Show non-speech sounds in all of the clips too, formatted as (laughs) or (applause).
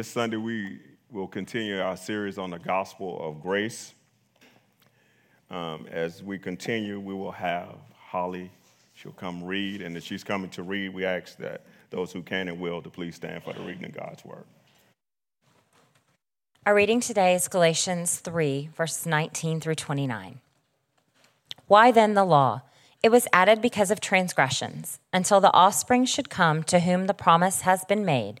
This Sunday, we will continue our series on the gospel of grace. Um, as we continue, we will have Holly. She'll come read, and as she's coming to read, we ask that those who can and will to please stand for the reading of God's word. Our reading today is Galatians 3, verses 19 through 29. Why then the law? It was added because of transgressions, until the offspring should come to whom the promise has been made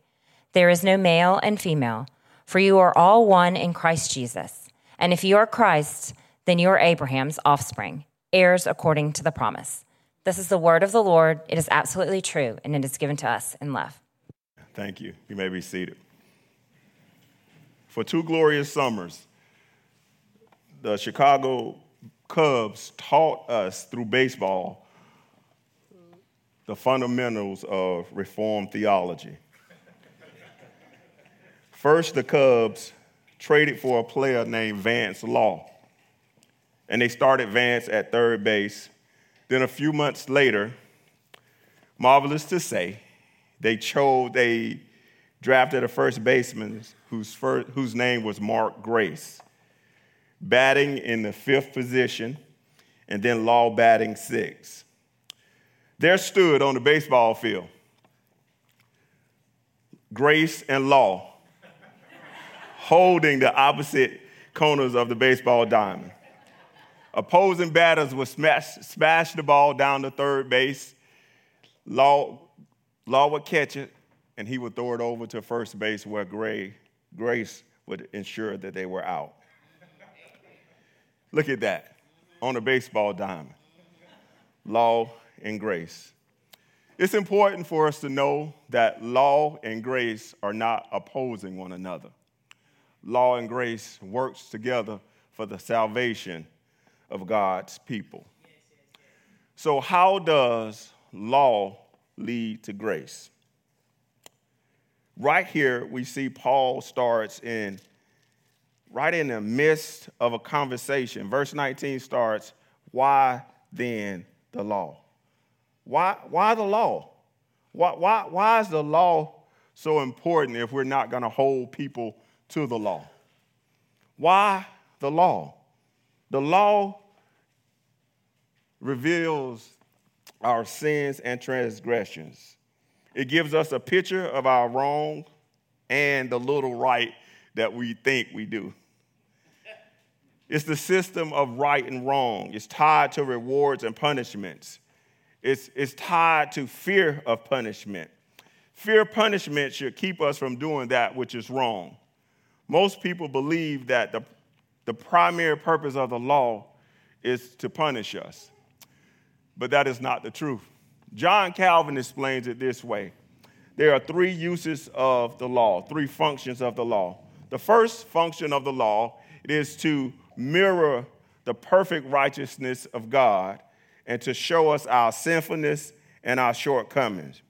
There is no male and female, for you are all one in Christ Jesus. And if you are Christ, then you are Abraham's offspring, heirs according to the promise. This is the word of the Lord. It is absolutely true, and it is given to us in love. Thank you. You may be seated. For two glorious summers, the Chicago Cubs taught us through baseball the fundamentals of Reformed theology. First, the Cubs traded for a player named Vance Law, and they started Vance at third base. Then, a few months later, marvelous to say, they chose, they drafted a first baseman whose, first, whose name was Mark Grace, batting in the fifth position, and then Law batting sixth. There stood on the baseball field Grace and Law holding the opposite corners of the baseball diamond. Opposing batters would smash, smash the ball down to third base. Law, Law would catch it, and he would throw it over to first base where Gray, Grace would ensure that they were out. Look at that on a baseball diamond. Law and grace. It's important for us to know that law and grace are not opposing one another law and grace works together for the salvation of God's people. So, how does law lead to grace? Right here, we see Paul starts in right in the midst of a conversation. Verse 19 starts, Why then the law? Why, why the law? Why, why, why is the law so important if we're not going to hold people to the law. Why the law? The law reveals our sins and transgressions. It gives us a picture of our wrong and the little right that we think we do. It's the system of right and wrong. It's tied to rewards and punishments. It's, it's tied to fear of punishment. Fear of punishment should keep us from doing that which is wrong. Most people believe that the, the primary purpose of the law is to punish us, but that is not the truth. John Calvin explains it this way there are three uses of the law, three functions of the law. The first function of the law it is to mirror the perfect righteousness of God and to show us our sinfulness and our shortcomings.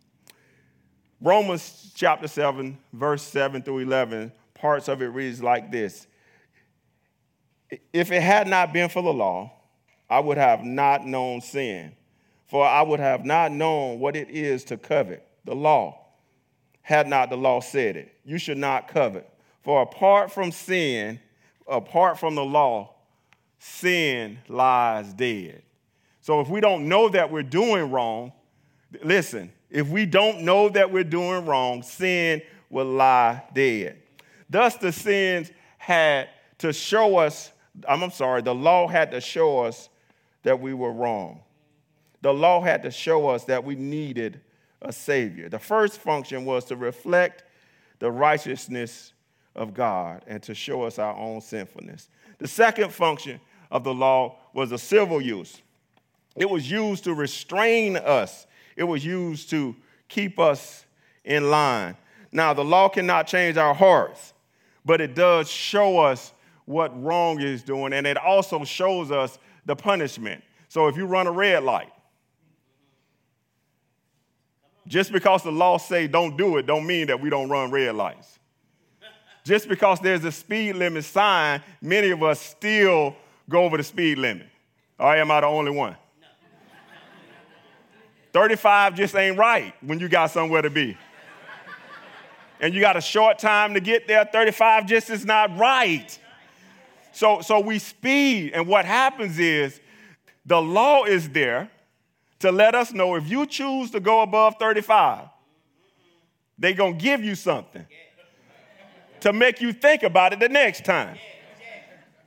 Romans chapter 7, verse 7 through 11, parts of it reads like this If it had not been for the law, I would have not known sin, for I would have not known what it is to covet the law, had not the law said it. You should not covet. For apart from sin, apart from the law, sin lies dead. So if we don't know that we're doing wrong, listen, if we don't know that we're doing wrong, sin will lie dead. Thus, the sins had to show us, I'm, I'm sorry, the law had to show us that we were wrong. The law had to show us that we needed a Savior. The first function was to reflect the righteousness of God and to show us our own sinfulness. The second function of the law was a civil use. It was used to restrain us, it was used to keep us in line. Now, the law cannot change our hearts, but it does show us what wrong is doing, and it also shows us the punishment. So if you run a red light, just because the law say don't do it, don't mean that we don't run red lights. Just because there's a speed limit sign, many of us still go over the speed limit. Right, am I the only one? 35 just ain't right when you got somewhere to be. And you got a short time to get there, 35 just is not right. So, so we speed, and what happens is the law is there to let us know if you choose to go above 35, they're going to give you something to make you think about it the next time.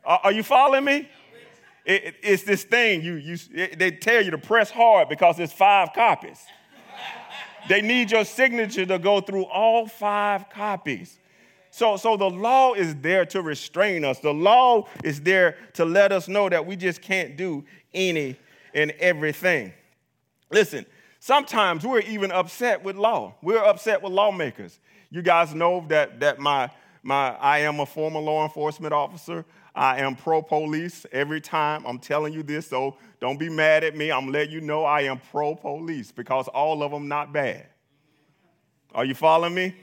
Are you following me? It, it's this thing you, you it, they tell you to press hard because there's five copies. They need your signature to go through all five copies. So, so the law is there to restrain us. The law is there to let us know that we just can't do any and everything. Listen, sometimes we're even upset with law. We're upset with lawmakers. You guys know that, that my, my, I am a former law enforcement officer. I am pro police every time. I'm telling you this, so don't be mad at me. I'm letting you know I am pro police because all of them not bad. Are you following me?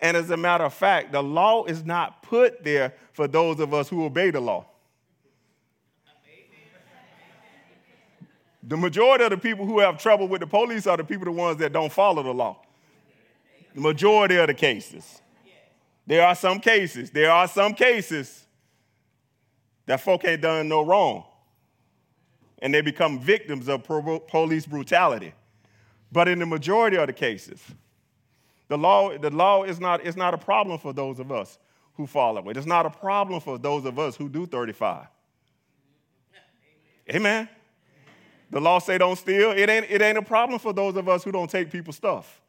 And as a matter of fact, the law is not put there for those of us who obey the law. The majority of the people who have trouble with the police are the people the ones that don't follow the law. The majority of the cases. There are some cases, there are some cases that folk ain't done no wrong. And they become victims of police brutality. But in the majority of the cases, the law, the law is, not, is not a problem for those of us who follow it. It's not a problem for those of us who do 35. Amen. The law say don't steal. It ain't, it ain't a problem for those of us who don't take people's stuff.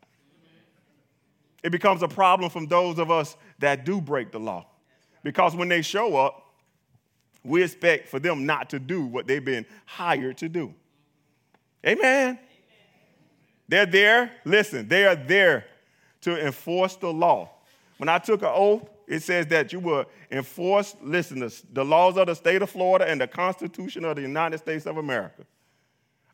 It becomes a problem from those of us that do break the law. Because when they show up, we expect for them not to do what they've been hired to do. Amen. They're there, listen, they are there to enforce the law. When I took an oath, it says that you will enforce, listen, the, the laws of the state of Florida and the Constitution of the United States of America.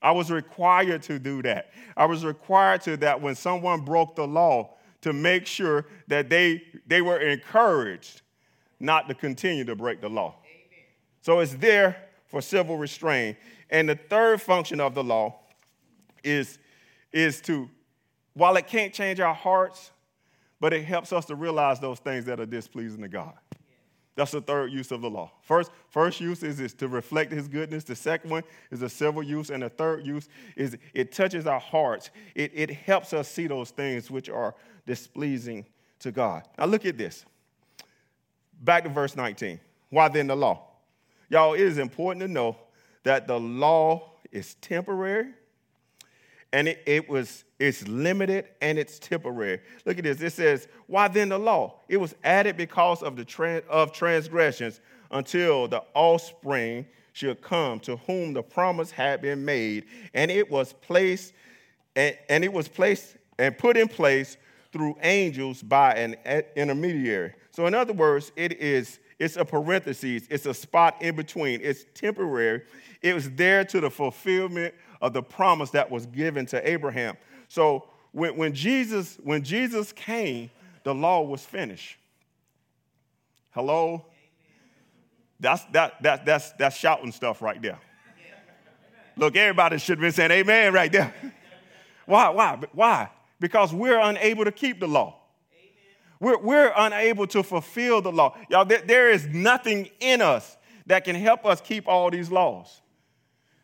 I was required to do that. I was required to that when someone broke the law to make sure that they, they were encouraged not to continue to break the law. So it's there for civil restraint. And the third function of the law is, is to, while it can't change our hearts, but it helps us to realize those things that are displeasing to God. That's the third use of the law. First, first use is, is to reflect his goodness. The second one is a civil use. And the third use is it touches our hearts. It, it helps us see those things which are displeasing to God. Now look at this. Back to verse 19. Why then the law? Y'all, it is important to know that the law is temporary and it, it, was it's limited and it's temporary. Look at this. It says, "Why then the law? It was added because of the of transgressions until the offspring should come to whom the promise had been made, and it was placed and, and it was placed and put in place through angels by an intermediary." So in other words, it is it's a parenthesis, it's a spot in between, it's temporary. It was there to the fulfillment of the promise that was given to Abraham. So when, when, Jesus, when Jesus came, the law was finished. Hello? That's, that, that, that's, that's shouting stuff right there. Look, everybody should have been saying amen right there. Why? Why? Why? Because we're unable to keep the law. We're, we're unable to fulfill the law. Y'all, there, there is nothing in us that can help us keep all these laws.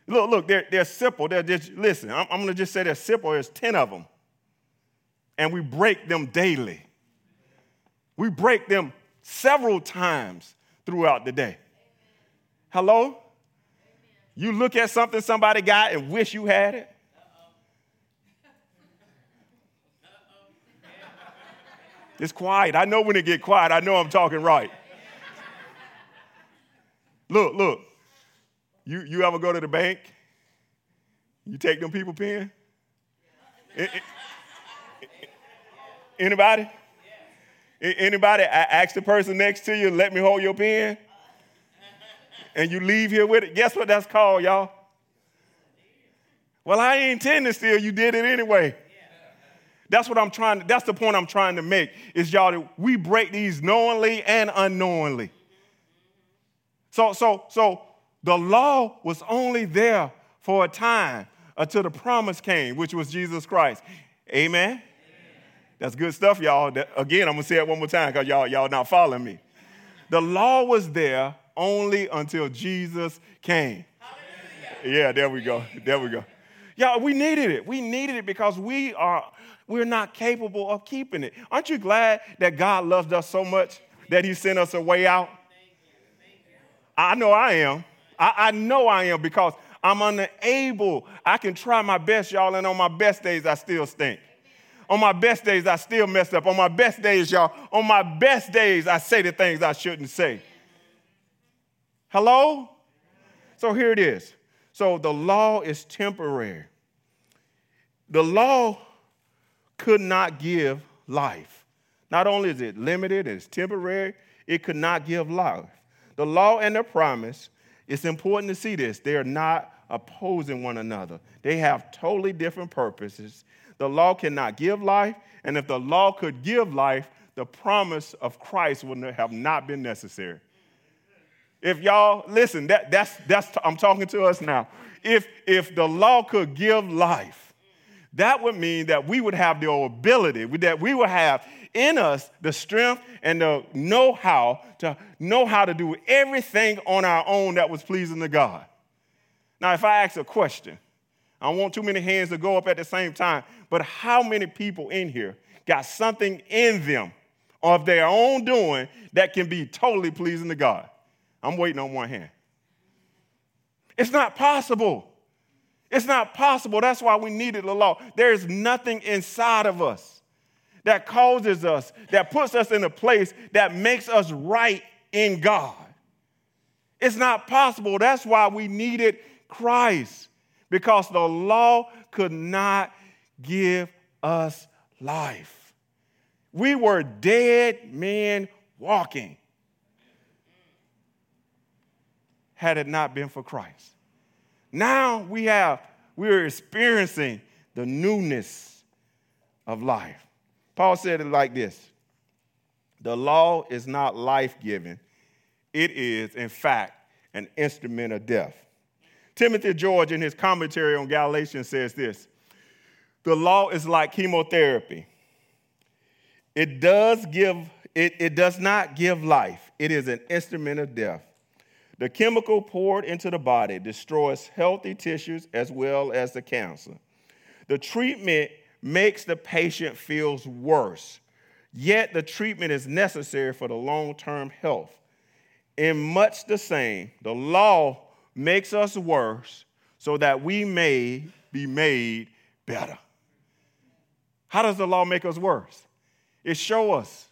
Look, look, they're, they're simple. They're just, listen, I'm, I'm going to just say they're simple. There's 10 of them. And we break them daily. We break them several times throughout the day. Hello? You look at something somebody got and wish you had it. It's quiet. I know when it get quiet, I know I'm talking right. look, look. You, you ever go to the bank? You take them people pen? Anybody? Anybody I ask the person next to you, let me hold your pen? And you leave here with it? Guess what that's called, y'all? Well, I ain't intending to steal. You did it anyway. That's what I'm trying to, that's the point I'm trying to make is y'all that we break these knowingly and unknowingly. So, so, so the law was only there for a time until the promise came, which was Jesus Christ. Amen. Amen. That's good stuff, y'all. That, again, I'm gonna say it one more time because y'all, y'all not following me. The law was there only until Jesus came. Hallelujah. Yeah, there we go. There we go. Y'all, we needed it. We needed it because we are we're not capable of keeping it. Aren't you glad that God loved us so much that He sent us a way out? I know I am. I, I know I am because I'm unable. I can try my best, y'all, and on my best days, I still stink. On my best days, I still mess up. On my best days, y'all, on my best days, I say the things I shouldn't say. Hello? So here it is. So the law is temporary. The law could not give life. Not only is it limited, it's temporary, it could not give life. The law and the promise, it's important to see this. They are not opposing one another, they have totally different purposes. The law cannot give life, and if the law could give life, the promise of Christ would have not been necessary. If y'all listen, that, that's that's I'm talking to us now. If if the law could give life, that would mean that we would have the ability, that we would have in us the strength and the know how to know how to do everything on our own that was pleasing to God. Now, if I ask a question, I don't want too many hands to go up at the same time, but how many people in here got something in them of their own doing that can be totally pleasing to God? I'm waiting on one hand. It's not possible. It's not possible. That's why we needed the law. There is nothing inside of us that causes us, that puts us in a place that makes us right in God. It's not possible. That's why we needed Christ, because the law could not give us life. We were dead men walking had it not been for Christ. Now we have, we're experiencing the newness of life. Paul said it like this The law is not life giving, it is, in fact, an instrument of death. Timothy George, in his commentary on Galatians, says this The law is like chemotherapy. It does give, it, it does not give life. It is an instrument of death. The chemical poured into the body destroys healthy tissues as well as the cancer. The treatment makes the patient feels worse, yet the treatment is necessary for the long-term health. In much the same, the law makes us worse so that we may be made better. How does the law make us worse? It shows us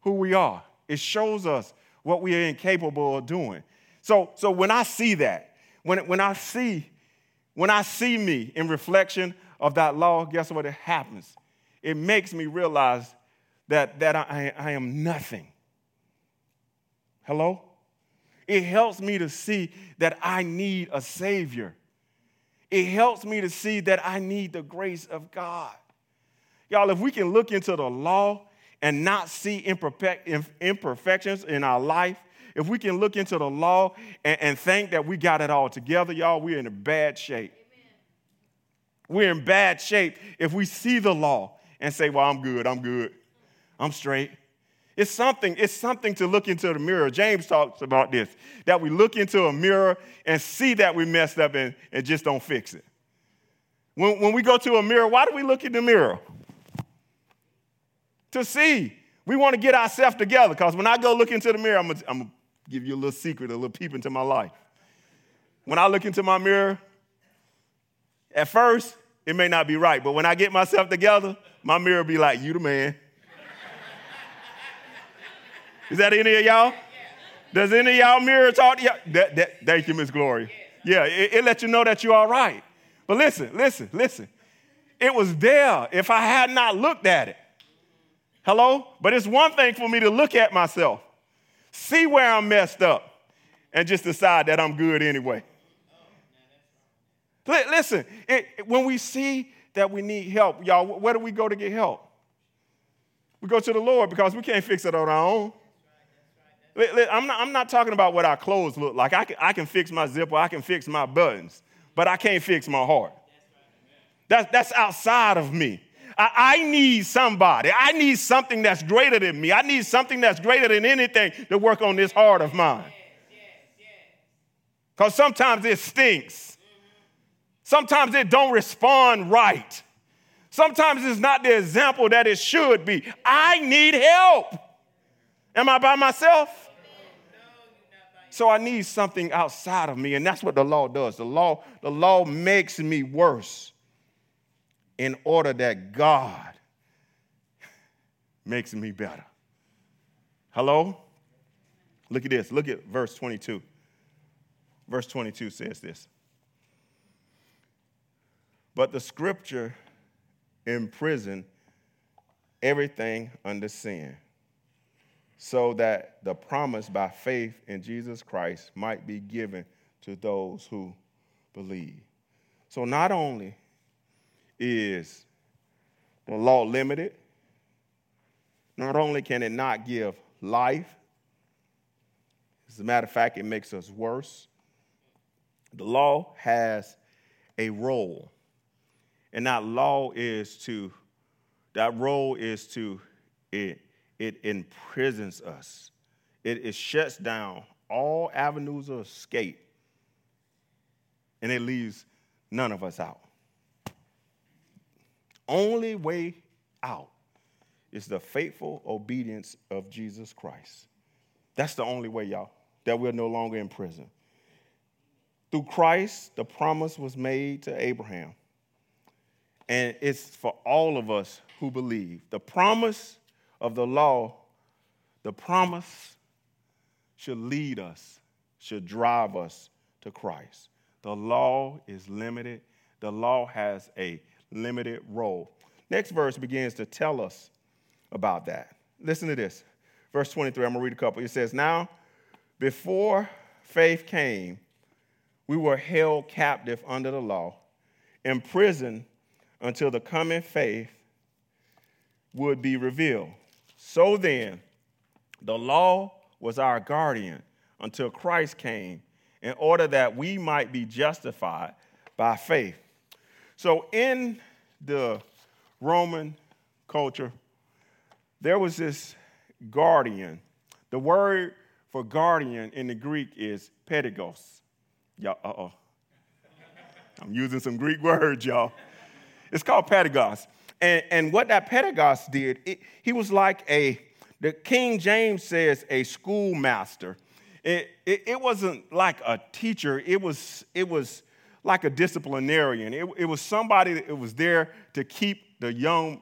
who we are. It shows us what we are incapable of doing. So, so when I see that, when, when I see, when I see me in reflection of that law, guess what it happens? It makes me realize that, that I, I am nothing. Hello? It helps me to see that I need a Savior. It helps me to see that I need the grace of God. Y'all, if we can look into the law and not see imperfections in our life, if we can look into the law and, and think that we got it all together, y'all, we're in a bad shape. Amen. We're in bad shape if we see the law and say, Well, I'm good, I'm good, I'm straight. It's something, it's something to look into the mirror. James talks about this that we look into a mirror and see that we messed up and, and just don't fix it. When, when we go to a mirror, why do we look in the mirror? To see. We want to get ourselves together because when I go look into the mirror, I'm going to give you a little secret, a little peep into my life. When I look into my mirror, at first, it may not be right, but when I get myself together, my mirror be like, You the man. Is that any of y'all? Does any of y'all mirror talk to y'all? That, that, thank you, Miss Glory. Yeah, it, it lets you know that you're all right. But listen, listen, listen. It was there if I had not looked at it. Hello? But it's one thing for me to look at myself see where I'm messed up, and just decide that I'm good anyway. Listen, it, when we see that we need help, y'all, where do we go to get help? We go to the Lord because we can't fix it on our own. I'm not, I'm not talking about what our clothes look like. I can, I can fix my zipper, I can fix my buttons, but I can't fix my heart. That's, that's outside of me. I, I need somebody. I need something that's greater than me. I need something that's greater than anything to work on this heart of mine. Because sometimes it stinks. Sometimes it don't respond right. Sometimes it's not the example that it should be. I need help. Am I by myself? So I need something outside of me, and that's what the law does. The law, the law makes me worse in order that God makes me better. Hello? Look at this. Look at verse 22. Verse 22 says this. But the scripture imprisoned everything under sin, so that the promise by faith in Jesus Christ might be given to those who believe. So not only is the law limited. Not only can it not give life, as a matter of fact, it makes us worse. The law has a role. And that law is to, that role is to, it, it imprisons us. It, it shuts down all avenues of escape. And it leaves none of us out only way out is the faithful obedience of Jesus Christ. That's the only way, y'all, that we're no longer in prison. Through Christ, the promise was made to Abraham. And it's for all of us who believe. The promise of the law, the promise should lead us, should drive us to Christ. The law is limited. The law has a limited role. Next verse begins to tell us about that. Listen to this. Verse 23, I'm going to read a couple. It says, Now, before faith came, we were held captive under the law, imprisoned until the coming faith would be revealed. So then, the law was our guardian until Christ came, in order that we might be justified by faith. So, in the Roman culture, there was this guardian. The word for guardian in the Greek is pedagogos. Y'all, uh oh. I'm using some Greek words, y'all. It's called pedagogos. And, and what that pedagogos did, it, he was like a, the King James says, a schoolmaster. It, it, it wasn't like a teacher, it was, it was like a disciplinarian. It, it was somebody that was there to keep the young,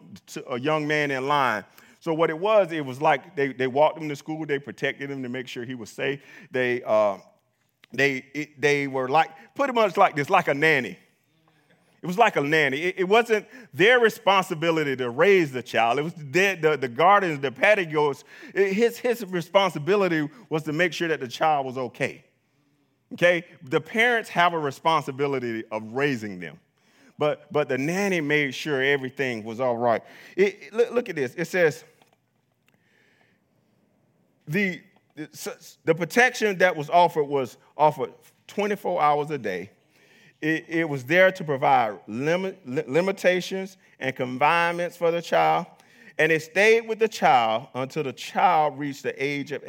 a young man in line. So what it was, it was like they, they walked him to school, they protected him to make sure he was safe. They, uh, they, it, they were like, pretty much like this, like a nanny. It was like a nanny. It, it wasn't their responsibility to raise the child. It was the, the, the guardians, the pedagogues. his, his responsibility was to make sure that the child was okay. Okay? The parents have a responsibility of raising them. but, but the nanny made sure everything was all right. It, it, look, look at this. It says, the, the protection that was offered was offered 24 hours a day. It, it was there to provide limit, limitations and confinements for the child, and it stayed with the child until the child reached the age of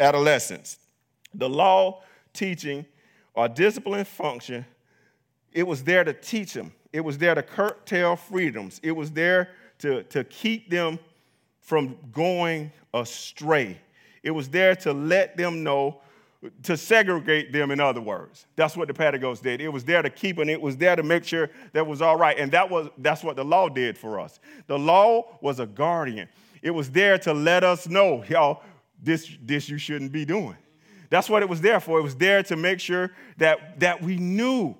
adolescence. The law, teaching, or discipline function, it was there to teach them. It was there to curtail freedoms. It was there to, to keep them from going astray. It was there to let them know, to segregate them, in other words. That's what the pedagogues did. It was there to keep and it was there to make sure that was all right. And that was, that's what the law did for us. The law was a guardian. It was there to let us know, y'all, this, this you shouldn't be doing. That's what it was there for. It was there to make sure that, that we knew.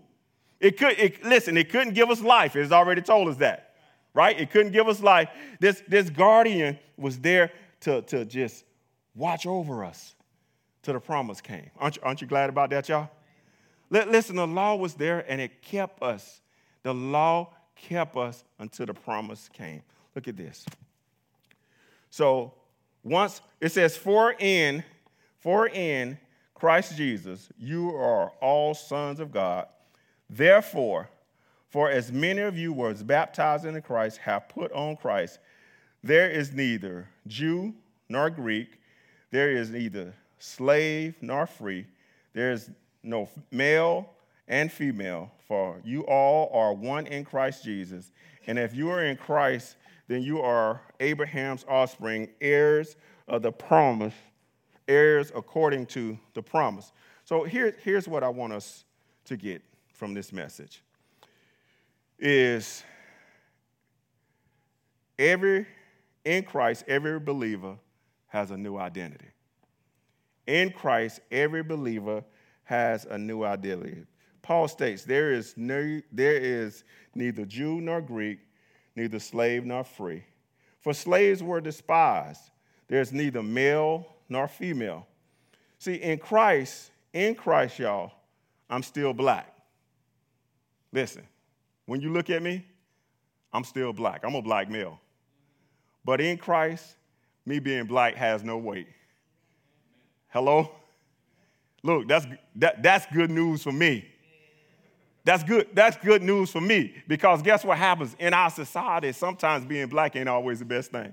It could, it, listen, it couldn't give us life. It's already told us that, right? It couldn't give us life. This, this guardian was there to, to just watch over us till the promise came. Aren't you, aren't you glad about that, y'all? Listen, the law was there and it kept us. The law kept us until the promise came. Look at this. So once it says, for in for in Christ Jesus you are all sons of God. Therefore, for as many of you were baptized into Christ have put on Christ, there is neither Jew nor Greek, there is neither slave nor free, there is no male and female, for you all are one in Christ Jesus. And if you are in Christ, then you are Abraham's offspring, heirs of the promise heirs according to the promise. So here, here's what I want us to get from this message is every in Christ every believer has a new identity. In Christ every believer has a new identity. Paul states there is no, there is neither Jew nor Greek, neither slave nor free. For slaves were despised. There's neither male nor female. See, in Christ, in Christ, y'all, I'm still black. Listen, when you look at me, I'm still black. I'm a black male. But in Christ, me being black has no weight. Hello? Look, that's, that, that's good news for me. That's good, that's good news for me because guess what happens? In our society, sometimes being black ain't always the best thing.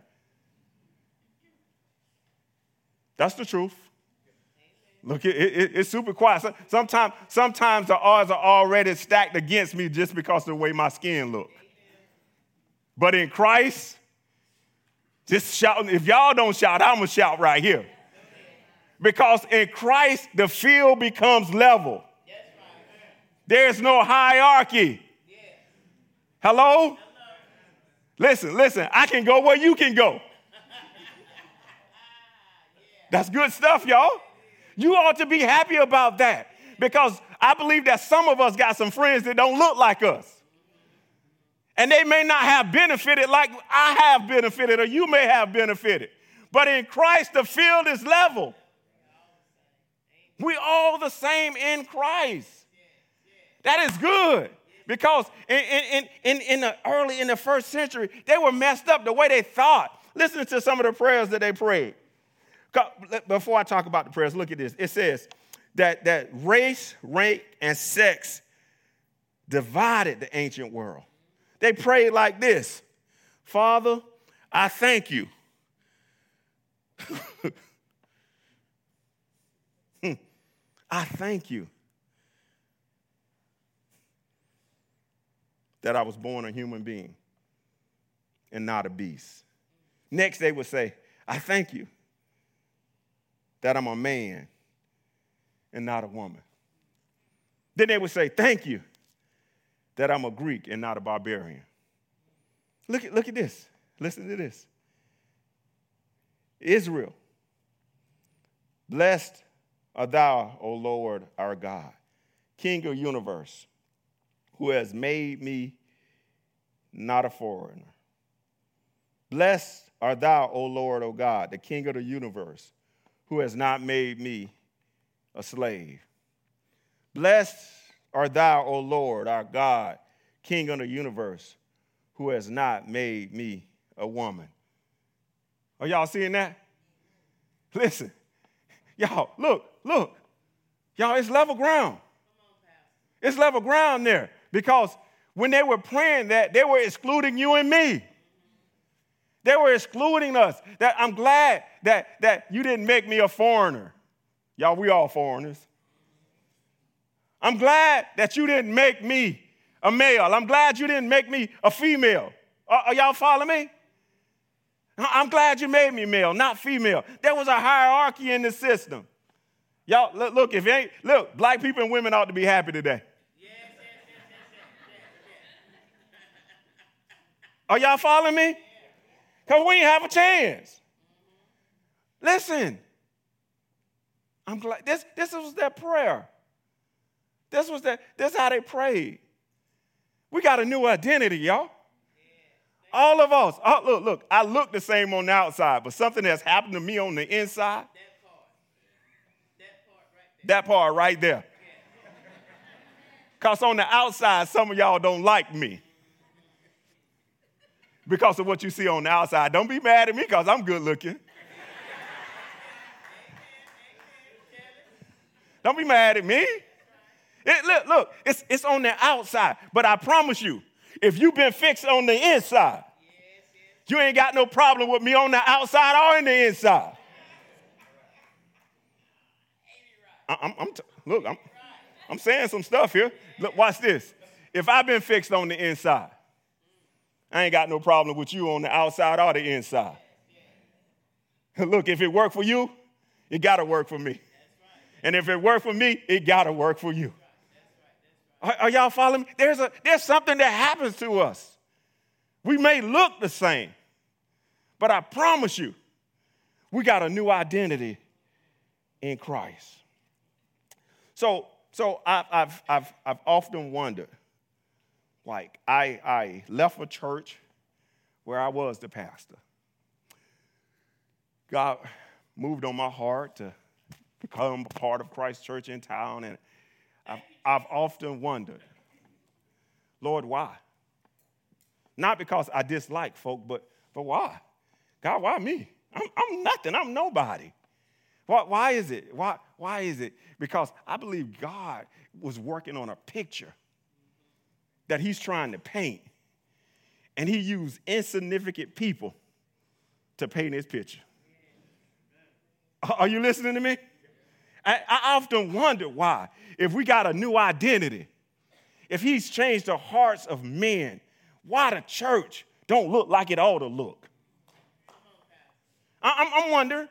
That's the truth. Look, it, it, it's super quiet. Sometimes, sometimes the odds are already stacked against me just because of the way my skin look. But in Christ, just shout. If y'all don't shout, I'm gonna shout right here. Because in Christ, the field becomes level. There's no hierarchy. Hello? Listen, listen. I can go where you can go. That's good stuff, y'all. You ought to be happy about that because I believe that some of us got some friends that don't look like us. And they may not have benefited like I have benefited or you may have benefited. But in Christ, the field is level. We all the same in Christ. That is good. Because in, in, in, in the early, in the first century, they were messed up the way they thought. Listen to some of the prayers that they prayed. Before I talk about the prayers, look at this. It says that, that race, rank, and sex divided the ancient world. They prayed like this Father, I thank you. (laughs) I thank you that I was born a human being and not a beast. Next, they would say, I thank you that I'm a man and not a woman. Then they would say, Thank you that I'm a Greek and not a barbarian. Look at, look at this. Listen to this. Israel, blessed art thou, O Lord our God, King of the universe, who has made me not a foreigner. Blessed art thou, O Lord, O God, the King of the universe, who has not made me a slave. Blessed art thou, O Lord, our God, king of the universe, who has not made me a woman. Are y'all seeing that? Listen, y'all, look, look. Y'all, it's level ground. It's level ground there because when they were praying that, they were excluding you and me. They were excluding us. That I'm glad that, that you didn't make me a foreigner. Y'all, we all foreigners. I'm glad that you didn't make me a male. I'm glad you didn't make me a female. Are, are y'all following me? I'm glad you made me male, not female. There was a hierarchy in the system. Y'all, look, look, if ain't, look, black people and women ought to be happy today. Are y'all following me? Because we ain't have a chance. Listen, I'm glad this, this was their prayer. This was that, this how they prayed. We got a new identity, y'all. All of us. Oh, look, look, I look the same on the outside, but something has happened to me on the inside. That part right there. Because on the outside, some of y'all don't like me. Because of what you see on the outside. Don't be mad at me because I'm good looking. Don't be mad at me. It, look, look, it's, it's on the outside. But I promise you, if you've been fixed on the inside, you ain't got no problem with me on the outside or in the inside. I'm, I'm t- look, I'm, I'm saying some stuff here. Look, watch this. If I've been fixed on the inside, I ain't got no problem with you on the outside or the inside. (laughs) Look, if it worked for you, it got to work for me. And if it worked for me, it got to work for you. Are, are, y'all following me? There's, a, there's something that happens to us. We may look the same, but I promise you, we got a new identity in Christ. So, so I've, I've, I've, I've often wondered, like, I, I left a church where I was the pastor. God moved on my heart to become a part of Christ Church in town, and I've, I've often wondered, Lord, why? Not because I dislike folk, but, but why? God, why me? I'm, I'm nothing. I'm nobody. Why, why is it? Why, why is it? Because I believe God was working on a picture that He's trying to paint. And He used insignificant people to paint His picture. Are you listening to me? I, I often wonder why. If we got a new identity, if He's changed the hearts of men, why the church don't look like it ought to look. I'm, I'm wondering.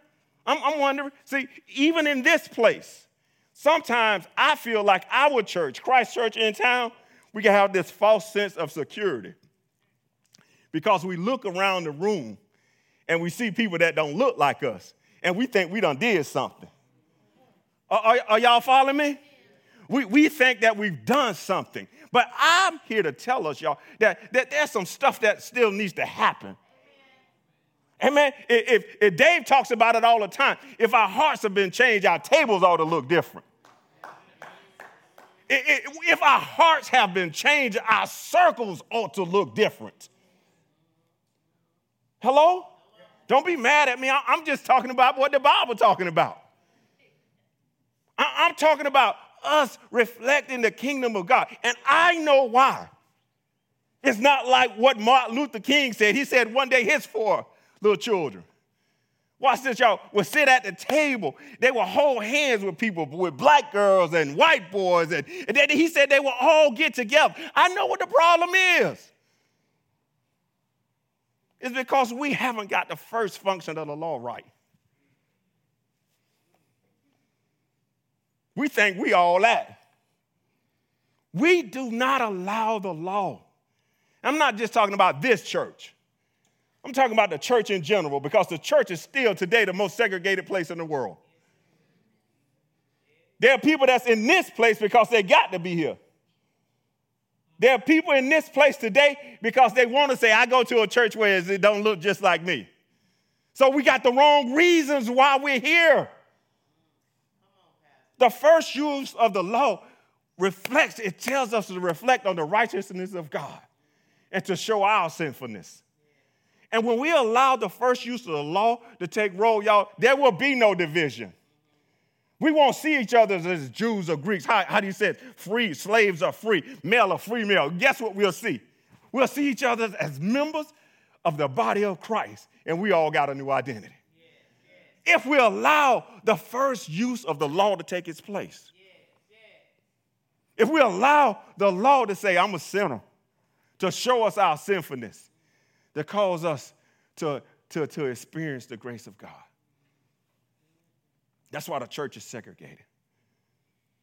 I'm, I'm wondering. See, even in this place, sometimes I feel like our church, Christ Church in town, we can have this false sense of security because we look around the room and we see people that don't look like us and we think we done did something. Are, are, are y'all following me? We, we think that we've done something. But I'm here to tell us, y'all, that, that there's some stuff that still needs to happen Amen. If, if Dave talks about it all the time, if our hearts have been changed, our tables ought to look different. If our hearts have been changed, our circles ought to look different. Hello? Don't be mad at me. I'm just talking about what the Bible talking about. I'm talking about us reflecting the kingdom of God. And I know why. It's not like what Martin Luther King said. He said one day his four little children. Watch this, y'all. Would sit at the table. They would hold hands with people, with black girls and white boys. And, and then he said they would all get together. I know what the problem is. It's because we haven't got the first function of the law right. We think we all that. We do not allow the law. I'm not just talking about this church. I'm talking about the church in general because the church is still today the most segregated place in the world. There are people that's in this place because they got to be here. There are people in this place today because they want to say, I go to a church where it don't look just like me. So we got the wrong reasons why we're here. The first use of the law reflects, it tells us to reflect on the righteousness of God and to show our sinfulness. And when we allow the first use of the law to take roll, y'all, there will be no division. We won't see each other as Jews or Greeks. How, how do you say it? Free, slaves are free, male or female. Guess what we'll see? We'll see each other as members of the body of Christ, and we all got a new identity. If we allow the first use of the law to take its place, if we allow the law to say, I'm a sinner, to show us our sinfulness, that cause us to, to, to experience the grace of God. That's why the church is segregated.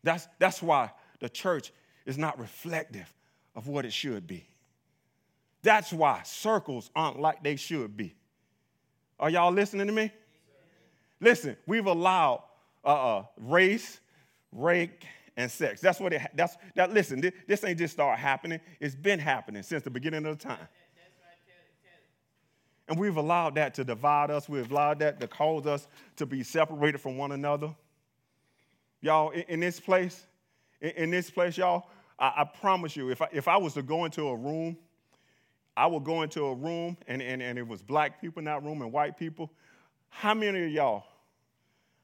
That's, that's why the church is not reflective of what it should be. That's why circles aren't like they should be. Are y'all listening to me? Listen, we've allowed uh, uh, race, rank, and sex. That's what it. That's that. Listen, this, this ain't just start happening. It's been happening since the beginning of the time. And we've allowed that to divide us. We've allowed that to cause us to be separated from one another. Y'all, in, in this place, in, in, this place, y'all, I, I, promise you, if I, if I was to go into a room, I would go into a room and, and, and it was black people in that room and white people. How many of y'all,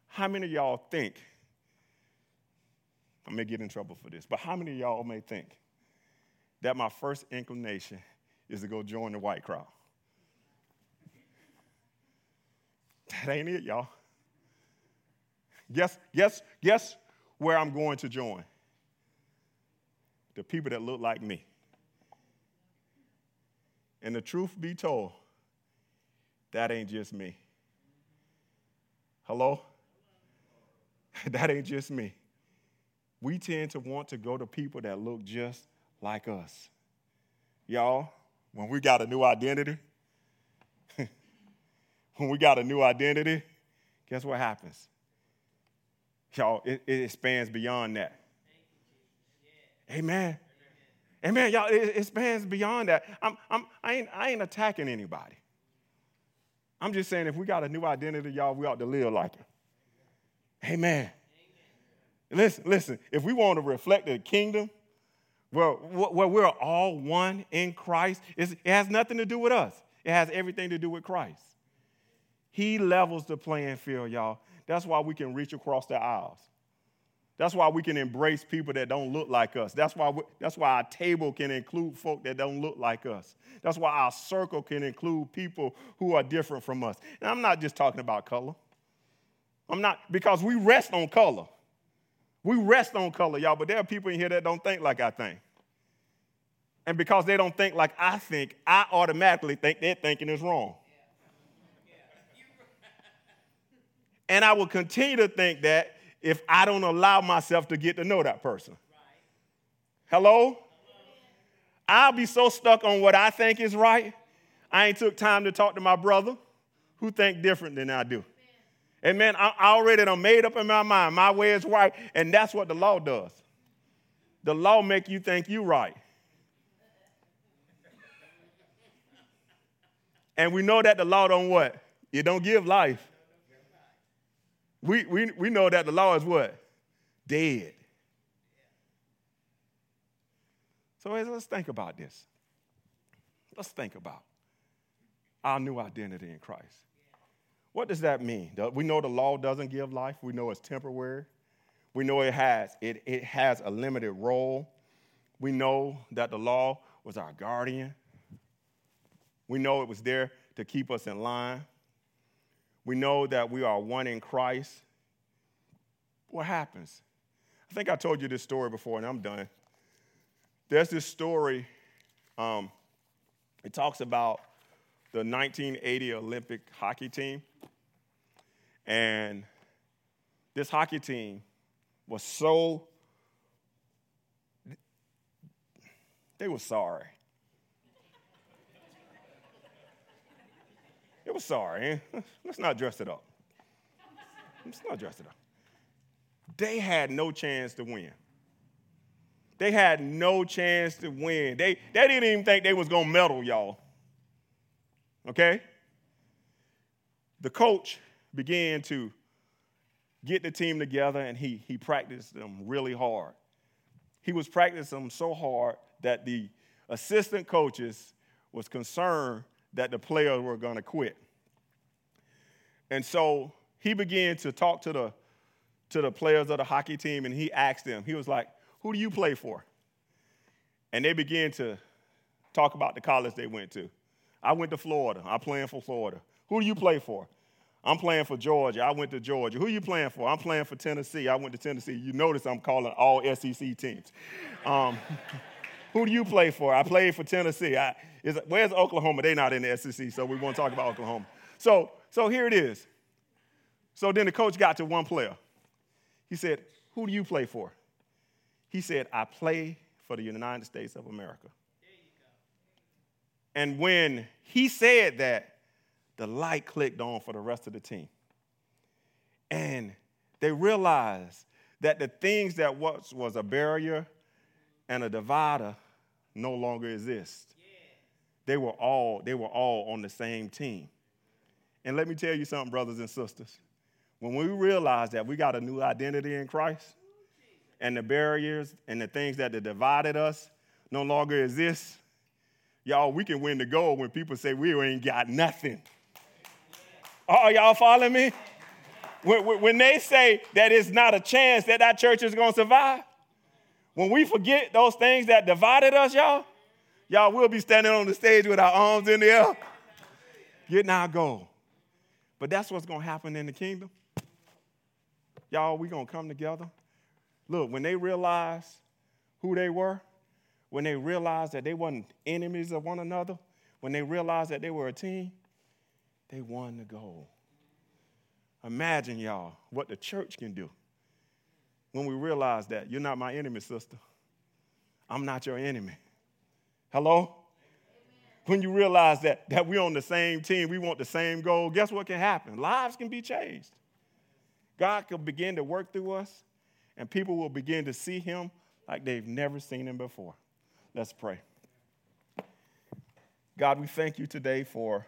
how many of y'all think, I may get in trouble for this, but how many of y'all may think that my first inclination is to go join the white crowd? That ain't it, y'all. Guess, guess, guess where I'm going to join? The people that look like me. And the truth be told, that ain't just me. Hello? (laughs) that ain't just me. We tend to want to go to people that look just like us. Y'all, when we got a new identity, (laughs) when we got a new identity, guess what happens? Y'all, it, it expands beyond that. Amen. Amen. Y'all, it, it expands beyond that. I'm, I'm, I, ain't, I ain't attacking anybody. I'm just saying if we got a new identity, y'all, we ought to live like it. Amen. Listen, listen, if we want to reflect the kingdom, where, where we're all one in Christ, it has nothing to do with us. It has everything to do with Christ. He levels the playing field, y'all. That's why we can reach across the aisles. That's why we can embrace people that don't look like us. That's why, we, that's why our table can include folk that don't look like us. That's why our circle can include people who are different from us. And I'm not just talking about color. I'm not, because we rest on color. We rest on color, y'all, but there are people in here that don't think like I think. And because they don't think like I think, I automatically think their thinking is wrong. And I will continue to think that if I don't allow myself to get to know that person. Hello? I'll be so stuck on what I think is right, I ain't took time to talk to my brother who think different than I do. And man, I already done made up in my mind my way is right, and that's what the law does. The law make you think you right. And we know that the law don't what? It don't give life. We, we, we know that the law is what? Dead. So let's think about this. Let's think about our new identity in Christ. What does that mean? We know the law doesn't give life. We know it's temporary. We know it has it, it has a limited role. We know that the law was our guardian. We know it was there to keep us in line. We know that we are one in Christ. What happens? I think I told you this story before, and I'm done. There's this story. Um, it talks about the 1980 Olympic hockey team. And this hockey team was so, they were sorry. It was sorry. (laughs) Let's not dress it up. Let's not dress it up. They had no chance to win. They had no chance to win. They, they didn't even think they was going to medal, y'all. Okay? The coach began to get the team together and he, he practiced them really hard. he was practicing them so hard that the assistant coaches was concerned that the players were going to quit. And so he began to talk to the, to the players of the hockey team and he asked them, he was like, Who do you play for? And they began to talk about the college they went to. I went to Florida. I'm playing for Florida. Who do you play for? I'm playing for Georgia. I went to Georgia. Who are you playing for? I'm playing for Tennessee. I went to Tennessee. You notice I'm calling all SEC teams. Um, (laughs) who do you play for? I played for Tennessee. I, is, where's Oklahoma? They're not in the SEC, so we won't talk about Oklahoma. So, so here it is. So then the coach got to one player. He said, Who do you play for? He said, I play for the United States of America. And when he said that, the light clicked on for the rest of the team. And they realized that the things that was, was a barrier and a divider no longer exist. They were all they were all on the same team. And let me tell you something, brothers and sisters. When we realize that we got a new identity in Christ, and the barriers and the things that divided us no longer exist, y'all, we can win the gold when people say we ain't got nothing. Are y'all following me? When, when they say that it's not a chance that that church is going to survive, when we forget those things that divided us, y'all, y'all will be standing on the stage with our arms in the air, getting our goal. But that's what's going to happen in the kingdom. Y'all, we going to come together. Look, when they realize who they were, when they realized that they weren't enemies of one another, when they realized that they were a team, they won the goal. Imagine, y'all, what the church can do when we realize that you're not my enemy, sister. I'm not your enemy. Hello? Amen. When you realize that, that we're on the same team, we want the same goal, guess what can happen? Lives can be changed. God can begin to work through us, and people will begin to see Him like they've never seen Him before. Let's pray. God, we thank you today for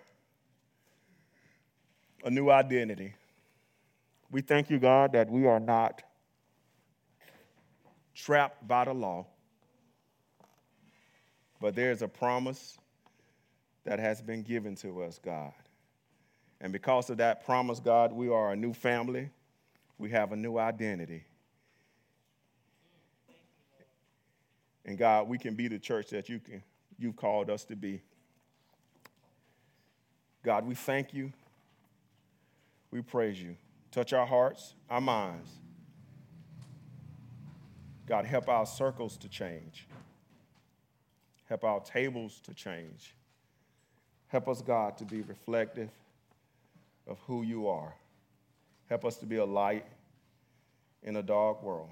a new identity. We thank you, God, that we are not trapped by the law, but there's a promise that has been given to us, God. And because of that promise, God, we are a new family. We have a new identity. And God, we can be the church that you can, you've called us to be. God, we thank you we praise you. Touch our hearts, our minds. God, help our circles to change. Help our tables to change. Help us, God, to be reflective of who you are. Help us to be a light in a dark world.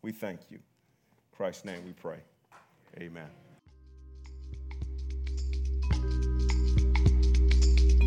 We thank you. In Christ's name we pray. Amen.